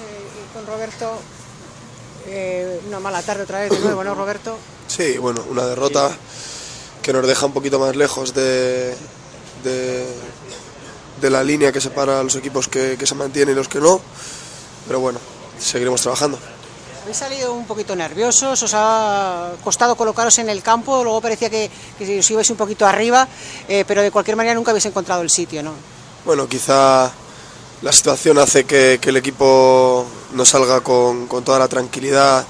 Eh, con Roberto. Eh, una mala tarde otra vez de nuevo, ¿no, Roberto? Sí, bueno, una derrota que nos deja un poquito más lejos de, de, de la línea que separa a los equipos que, que se mantienen y los que no. Pero bueno, seguiremos trabajando. Habéis salido un poquito nerviosos, os ha costado colocaros en el campo, luego parecía que, que os ibais un poquito arriba, eh, pero de cualquier manera nunca habéis encontrado el sitio, ¿no? Bueno, quizá la situación hace que, que el equipo no salga con, con toda la tranquilidad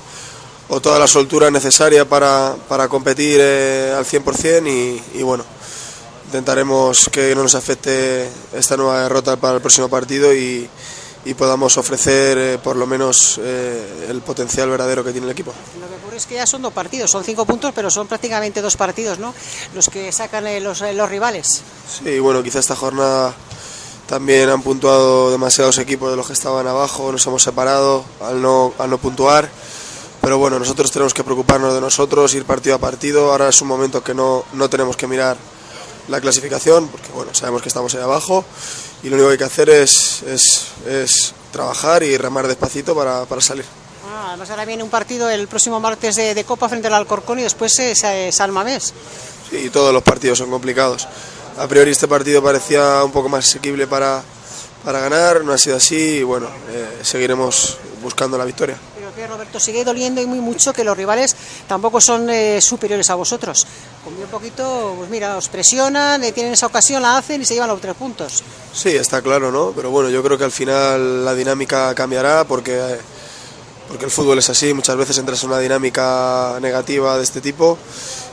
o toda la soltura necesaria para, para competir eh, al 100% y, y bueno, intentaremos que no nos afecte esta nueva derrota para el próximo partido y, y podamos ofrecer eh, por lo menos eh, el potencial verdadero que tiene el equipo. Lo que ocurre es que ya son dos partidos, son cinco puntos, pero son prácticamente dos partidos, ¿no? Los que sacan eh, los, eh, los rivales. Sí, bueno, quizá esta jornada también han puntuado demasiados equipos de los que estaban abajo, nos hemos separado al no, al no puntuar. Pero bueno, nosotros tenemos que preocuparnos de nosotros, ir partido a partido. Ahora es un momento que no, no tenemos que mirar la clasificación, porque bueno, sabemos que estamos ahí abajo y lo único que hay que hacer es, es, es trabajar y remar despacito para, para salir. Ah, además ahora viene un partido el próximo martes de, de Copa frente al Alcorcón y después es eh, San Mamés. Sí, todos los partidos son complicados. A priori este partido parecía un poco más asequible para, para ganar, no ha sido así y bueno, eh, seguiremos buscando la victoria. Pero que Roberto sigue doliendo y muy mucho que los rivales tampoco son eh, superiores a vosotros. Con un poquito, pues mira, os presionan, eh, tienen esa ocasión, la hacen y se llevan los tres puntos. Sí, está claro, ¿no? Pero bueno, yo creo que al final la dinámica cambiará porque, porque el fútbol es así, muchas veces entras en una dinámica negativa de este tipo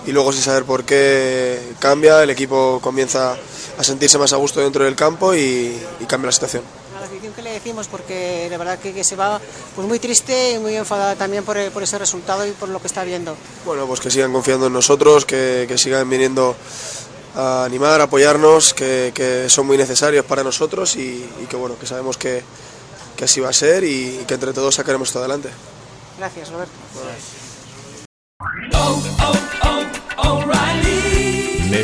y luego sin saber por qué cambia, el equipo comienza a sentirse más a gusto dentro del campo y, y cambia la situación. A la afición que le decimos porque de verdad que, que se va pues muy triste y muy enfadada también por, por ese resultado y por lo que está viendo. Bueno, pues que sigan confiando en nosotros, que, que sigan viniendo a animar, a apoyarnos, que, que son muy necesarios para nosotros y, y que bueno, que sabemos que, que así va a ser y, y que entre todos sacaremos esto adelante. Gracias, Roberto.